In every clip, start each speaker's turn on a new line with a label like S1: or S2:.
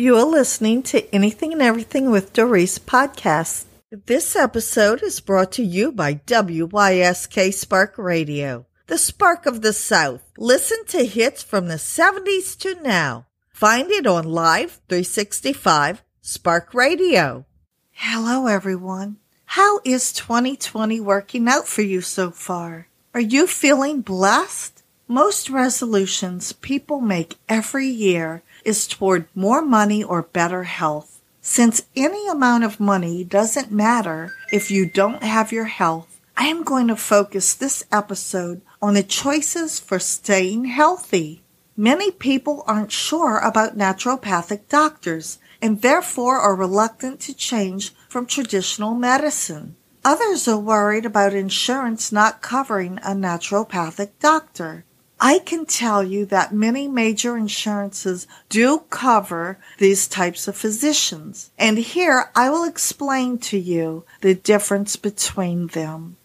S1: You are listening to Anything and Everything with Doris podcast. This episode is brought to you by WYSK Spark Radio, the spark of the South. Listen to hits from the 70s to now. Find it on Live 365 Spark Radio. Hello, everyone. How is 2020 working out for you so far? Are you feeling blessed? Most resolutions people make every year is toward more money or better health. Since any amount of money doesn't matter if you don't have your health, I am going to focus this episode on the choices for staying healthy. Many people aren't sure about naturopathic doctors and therefore are reluctant to change from traditional medicine. Others are worried about insurance not covering a naturopathic doctor. I can tell you that many major insurances do cover these types of physicians. And here I will explain to you the difference between them.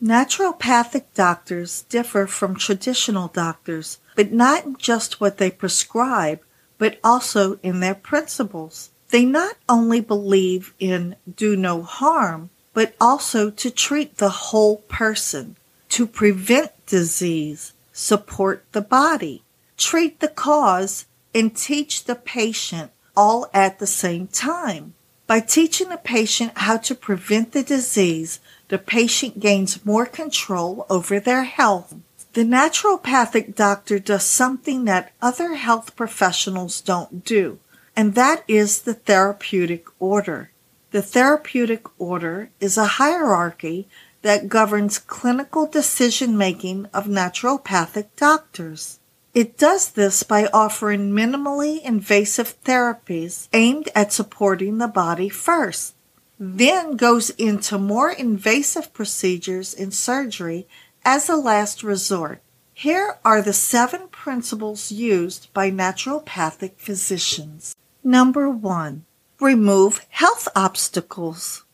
S1: Naturopathic doctors differ from traditional doctors, but not in just what they prescribe, but also in their principles. They not only believe in do no harm, but also to treat the whole person, to prevent disease, support the body, treat the cause, and teach the patient all at the same time. By teaching the patient how to prevent the disease, the patient gains more control over their health. The naturopathic doctor does something that other health professionals don't do, and that is the therapeutic order. The therapeutic order is a hierarchy that governs clinical decision making of naturopathic doctors. It does this by offering minimally invasive therapies aimed at supporting the body first, then goes into more invasive procedures in surgery as a last resort. Here are the seven principles used by naturopathic physicians. Number one, remove health obstacles.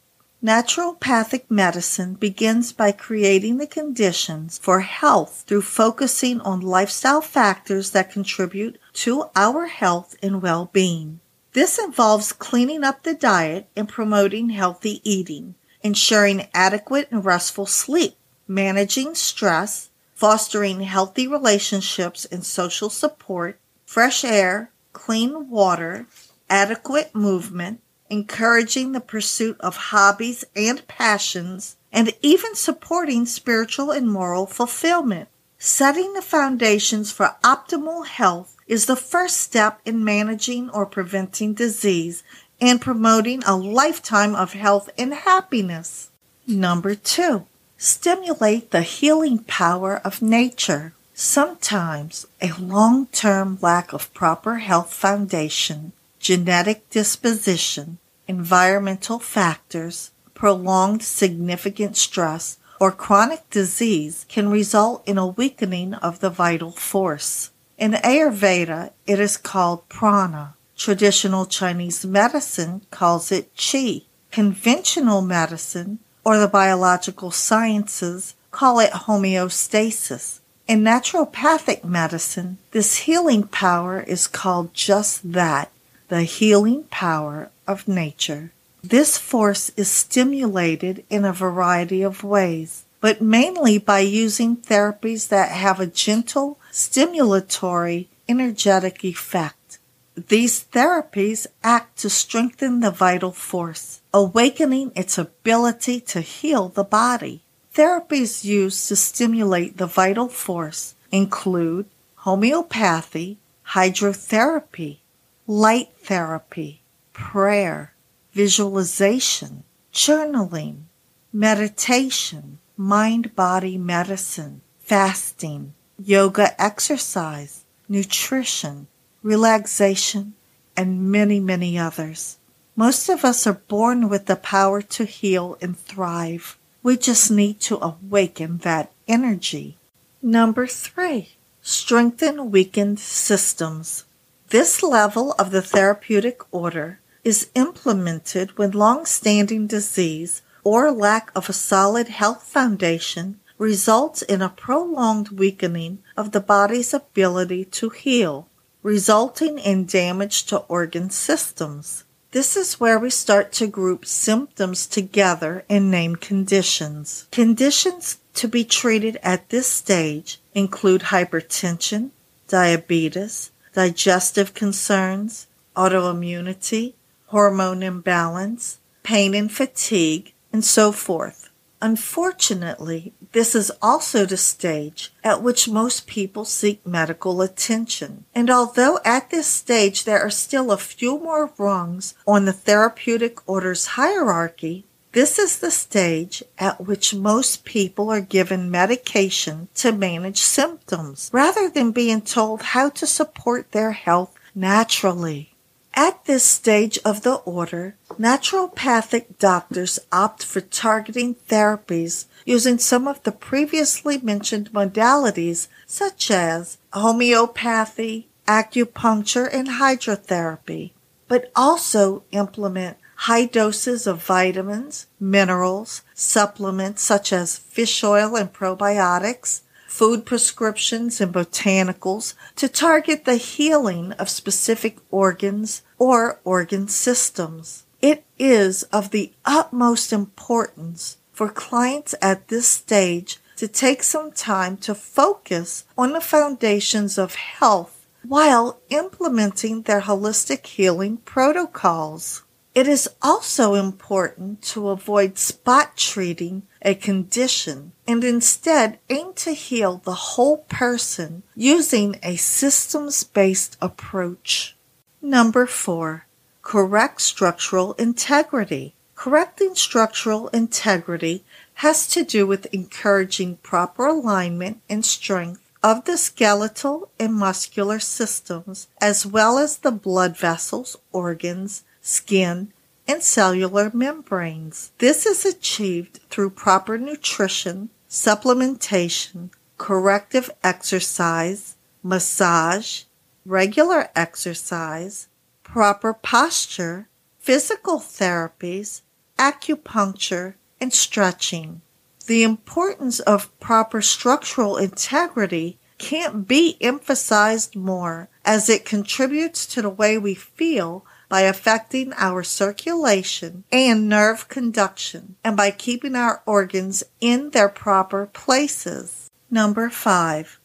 S1: Naturopathic medicine begins by creating the conditions for health through focusing on lifestyle factors that contribute to our health and well-being. This involves cleaning up the diet and promoting healthy eating, ensuring adequate and restful sleep, managing stress, fostering healthy relationships and social support, fresh air, clean water, adequate movement, encouraging the pursuit of hobbies and passions, and even supporting spiritual and moral fulfillment. Setting the foundations for optimal health is the first step in managing or preventing disease and promoting a lifetime of health and happiness. Number two, stimulate the healing power of nature. Sometimes a long-term lack of proper health foundation genetic disposition, environmental factors, prolonged significant stress, or chronic disease can result in a weakening of the vital force. In Ayurveda, it is called prana. Traditional Chinese medicine calls it qi. Conventional medicine, or the biological sciences, call it homeostasis. In naturopathic medicine, this healing power is called just that the healing power of nature. This force is stimulated in a variety of ways, but mainly by using therapies that have a gentle, stimulatory, energetic effect. These therapies act to strengthen the vital force, awakening its ability to heal the body. Therapies used to stimulate the vital force include homeopathy, hydrotherapy, light therapy, prayer, visualization, journaling, meditation, mind body medicine, fasting, yoga exercise, nutrition, relaxation, and many, many others. Most of us are born with the power to heal and thrive. We just need to awaken that energy. Number three, strengthen weakened systems. This level of the therapeutic order is implemented when long-standing disease or lack of a solid health foundation results in a prolonged weakening of the body's ability to heal, resulting in damage to organ systems. This is where we start to group symptoms together and name conditions. Conditions to be treated at this stage include hypertension, diabetes, digestive concerns, autoimmunity, hormone imbalance, pain and fatigue, and so forth. Unfortunately, this is also the stage at which most people seek medical attention. And although at this stage there are still a few more rungs on the therapeutic order's hierarchy, this is the stage at which most people are given medication to manage symptoms rather than being told how to support their health naturally. At this stage of the order, naturopathic doctors opt for targeting therapies using some of the previously mentioned modalities such as homeopathy, acupuncture, and hydrotherapy, but also implement high doses of vitamins, minerals, supplements such as fish oil and probiotics, food prescriptions and botanicals to target the healing of specific organs or organ systems. It is of the utmost importance for clients at this stage to take some time to focus on the foundations of health while implementing their holistic healing protocols. It is also important to avoid spot treating a condition and instead aim to heal the whole person using a systems based approach. Number four, correct structural integrity. Correcting structural integrity has to do with encouraging proper alignment and strength of the skeletal and muscular systems, as well as the blood vessels, organs, skin, and cellular membranes. This is achieved through proper nutrition, supplementation, corrective exercise, massage, regular exercise, proper posture, physical therapies, acupuncture, and stretching. The importance of proper structural integrity can't be emphasized more as it contributes to the way we feel by affecting our circulation and nerve conduction and by keeping our organs in their proper places. Number five,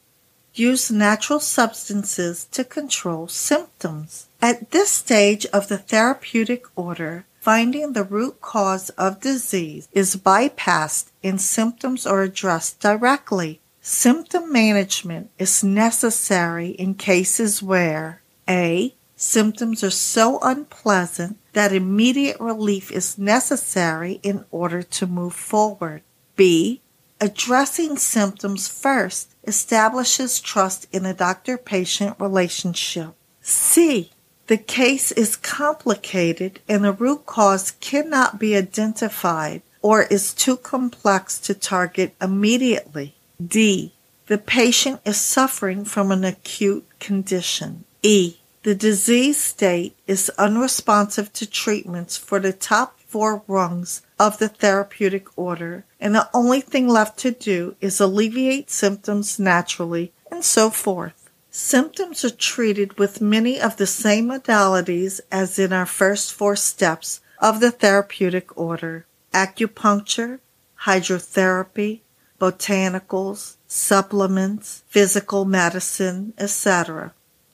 S1: use natural substances to control symptoms. At this stage of the therapeutic order, finding the root cause of disease is bypassed and symptoms are addressed directly. Symptom management is necessary in cases where A. Symptoms are so unpleasant that immediate relief is necessary in order to move forward. B. Addressing symptoms first establishes trust in a doctor patient relationship. C. The case is complicated and the root cause cannot be identified or is too complex to target immediately. D. The patient is suffering from an acute condition. E. The disease state is unresponsive to treatments for the top four rungs of the therapeutic order, and the only thing left to do is alleviate symptoms naturally, and so forth. Symptoms are treated with many of the same modalities as in our first four steps of the therapeutic order acupuncture, hydrotherapy, botanicals, supplements, physical medicine, etc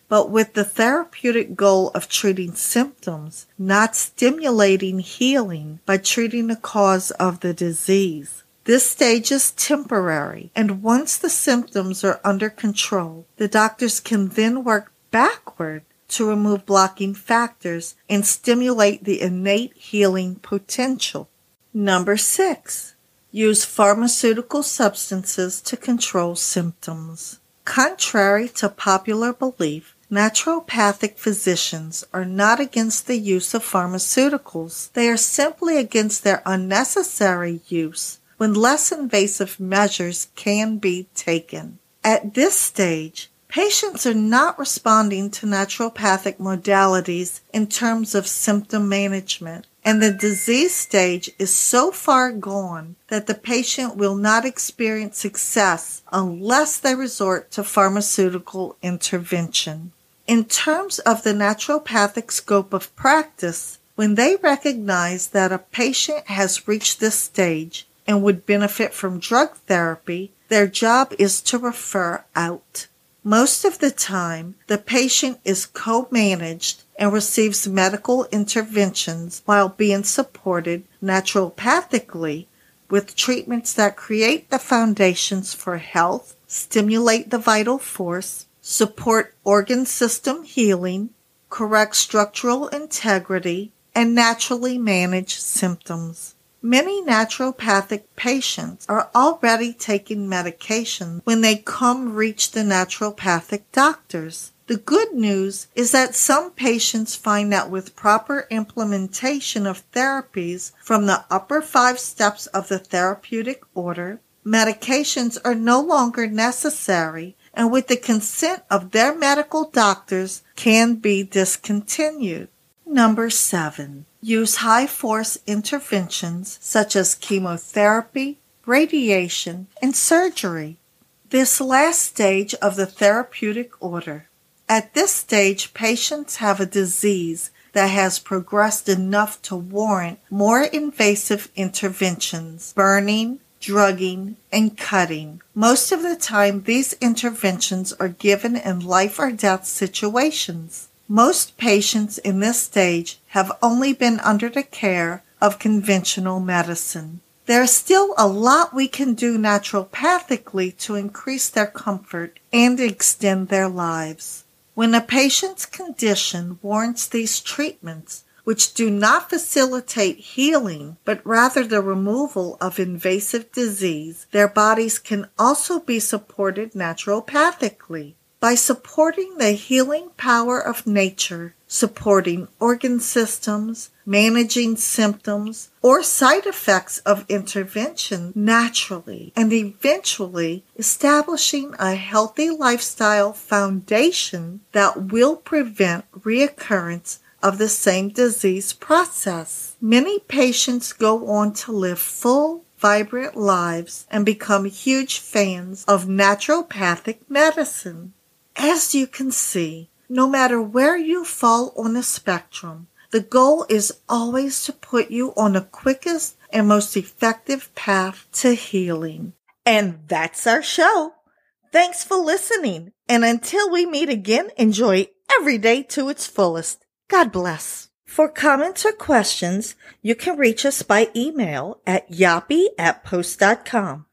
S1: but with the therapeutic goal of treating symptoms, not stimulating healing by treating the cause of the disease. This stage is temporary, and once the symptoms are under control, the doctors can then work backward to remove blocking factors and stimulate the innate healing potential. Number six, use pharmaceutical substances to control symptoms. Contrary to popular belief, Naturopathic physicians are not against the use of pharmaceuticals. They are simply against their unnecessary use when less invasive measures can be taken. At this stage, patients are not responding to naturopathic modalities in terms of symptom management, and the disease stage is so far gone that the patient will not experience success unless they resort to pharmaceutical intervention. In terms of the naturopathic scope of practice, when they recognize that a patient has reached this stage and would benefit from drug therapy, their job is to refer out. Most of the time, the patient is co-managed and receives medical interventions while being supported naturopathically with treatments that create the foundations for health, stimulate the vital force, support organ system healing, correct structural integrity, and naturally manage symptoms. Many naturopathic patients are already taking medication when they come reach the naturopathic doctors. The good news is that some patients find that with proper implementation of therapies from the upper five steps of the therapeutic order, medications are no longer necessary and with the consent of their medical doctors can be discontinued. Number seven, use high force interventions such as chemotherapy, radiation, and surgery. This last stage of the therapeutic order. At this stage, patients have a disease that has progressed enough to warrant more invasive interventions, burning, drugging, and cutting. Most of the time, these interventions are given in life or death situations. Most patients in this stage have only been under the care of conventional medicine. There is still a lot we can do naturopathically to increase their comfort and extend their lives. When a patient's condition warrants these treatments, which do not facilitate healing, but rather the removal of invasive disease, their bodies can also be supported naturopathically. By supporting the healing power of nature, supporting organ systems, managing symptoms or side effects of intervention naturally, and eventually establishing a healthy lifestyle foundation that will prevent reoccurrence of the same disease process. Many patients go on to live full, vibrant lives and become huge fans of naturopathic medicine. As you can see, no matter where you fall on the spectrum, the goal is always to put you on the quickest and most effective path to healing. And that's our show. Thanks for listening. And until we meet again, enjoy every day to its fullest. God bless. For comments or questions, you can reach us by email at yappy at post.com.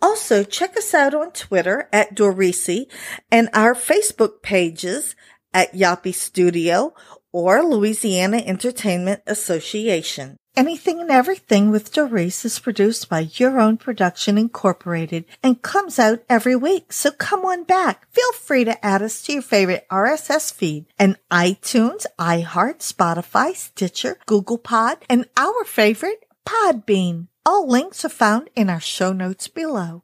S1: Also, check us out on Twitter at Dorisi and our Facebook pages at Yappy Studio or Louisiana Entertainment Association. Anything and Everything with Doris is produced by Your Own Production Incorporated and comes out every week. So come on back. Feel free to add us to your favorite RSS feed and iTunes, iHeart, Spotify, Stitcher, Google Pod, and our favorite, Podbean. All links are found in our show notes below.